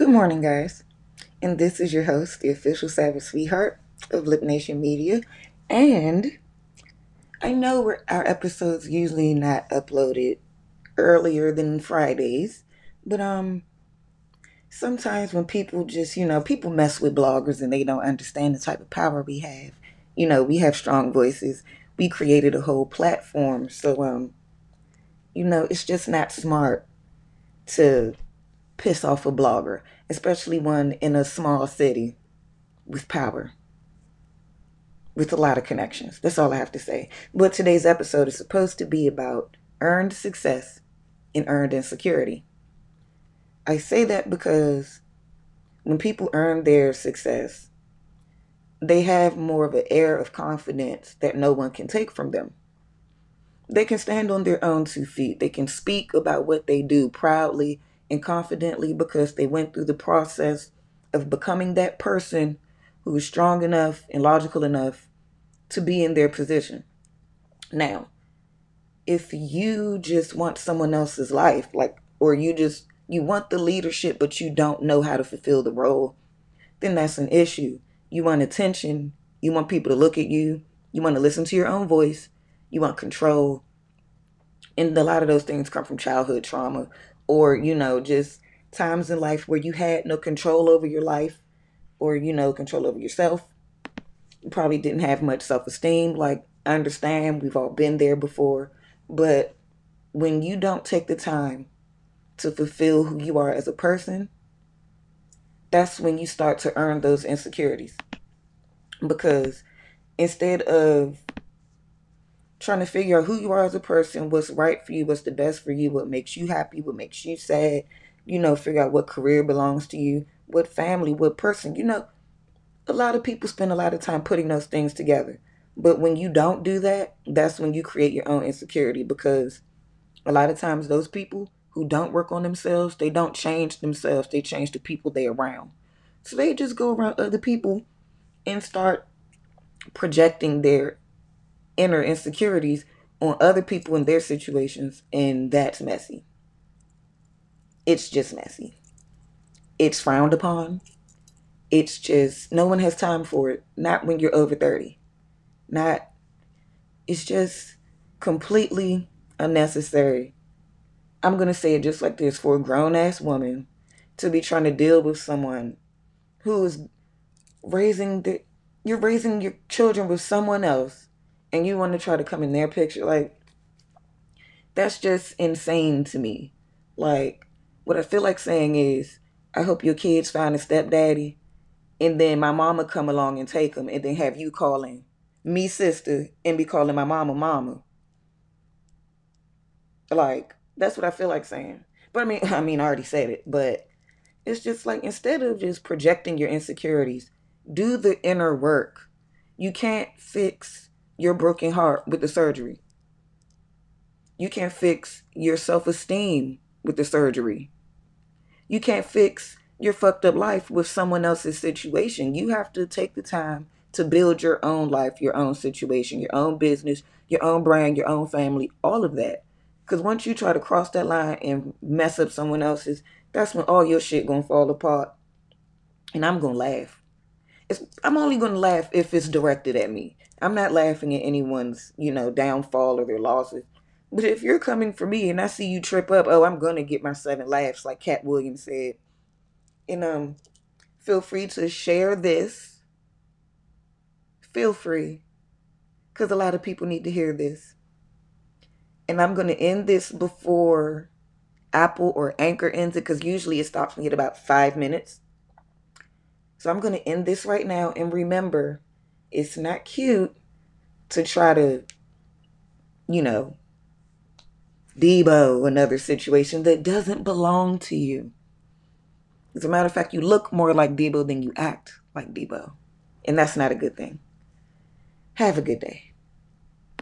Good morning, guys. And this is your host, the official Savage Sweetheart of Lip Nation Media. And I know our episodes usually not uploaded earlier than Fridays, but um, sometimes when people just, you know, people mess with bloggers and they don't understand the type of power we have. You know, we have strong voices. We created a whole platform, so um, you know, it's just not smart to piss off a blogger, especially one in a small city with power, with a lot of connections. That's all I have to say. But today's episode is supposed to be about earned success and earned insecurity. I say that because when people earn their success, they have more of an air of confidence that no one can take from them. They can stand on their own two feet. They can speak about what they do proudly and confidently because they went through the process of becoming that person who is strong enough and logical enough to be in their position. Now, if you just want someone else's life, like, or you just, you want the leadership, but you don't know how to fulfill the role, then that's an issue. You want attention. You want people to look at you. You want to listen to your own voice. You want control. And a lot of those things come from childhood trauma or you know just times in life where you had no control over your life or you know control over yourself you probably didn't have much self-esteem. Like i understand we've all been there before but when you don't take the time to fulfill who you are as a person that's when you start to earn those insecurities. Because instead of trying to figure out who you are as a person, what's right for you, what's the best for you, what makes you happy, what makes you sad, you know, figure out what career belongs to you, what family, what person, you know, a lot of people spend a lot of time putting those things together. But when you don't do that, that's when you create your own insecurity because a lot of times those people who don't work on themselves, they don't change themselves, they change the people they're around. So they just go around other people and start projecting their inner insecurities on other people in their situations, and that's messy. It's just messy. It's frowned upon. It's just, no one has time for it. Not when you're over 30. Not, it's just completely unnecessary. I'm going to say it just like this for a grown ass woman to be trying to deal with someone who is raising the, you're raising your children with someone else and you want to try to come in their picture like that's just insane to me. Like what i feel like saying is i hope your kids find a stepdaddy and then my mama come along and take them and then have you calling me sister and be calling my mama mama. Like that's what i feel like saying. But i mean i mean i already said it but it's just like instead of just projecting your insecurities do the inner work. You can't fix your broken heart with the surgery. You can't fix your self esteem with the surgery. You can't fix your fucked up life with someone else's situation. You have to take the time to build your own life, your own situation, your own business, your own brand, your own family, all of that. Because once you try to cross that line and mess up someone else's, that's when all your shit gonna fall apart. And I'm gonna laugh it's, I'm only going to laugh if it's directed at me. I'm not laughing at anyone's, you know, downfall or their losses. But if you're coming for me and I see you trip up, oh, I'm going to get my seven laughs, like Katt Williams said. And um, feel free to share this. Feel free. Because a lot of people need to hear this. And I'm going to end this before Apple or Anchor ends it because usually it stops me at about five minutes. So I'm going to end this right now. And remember, it's not cute to try to, you know, Deebo another situation that doesn't belong to you. As a matter of fact, you look more like Deebo than you act like Deebo. And that's not a good thing. Have a good day.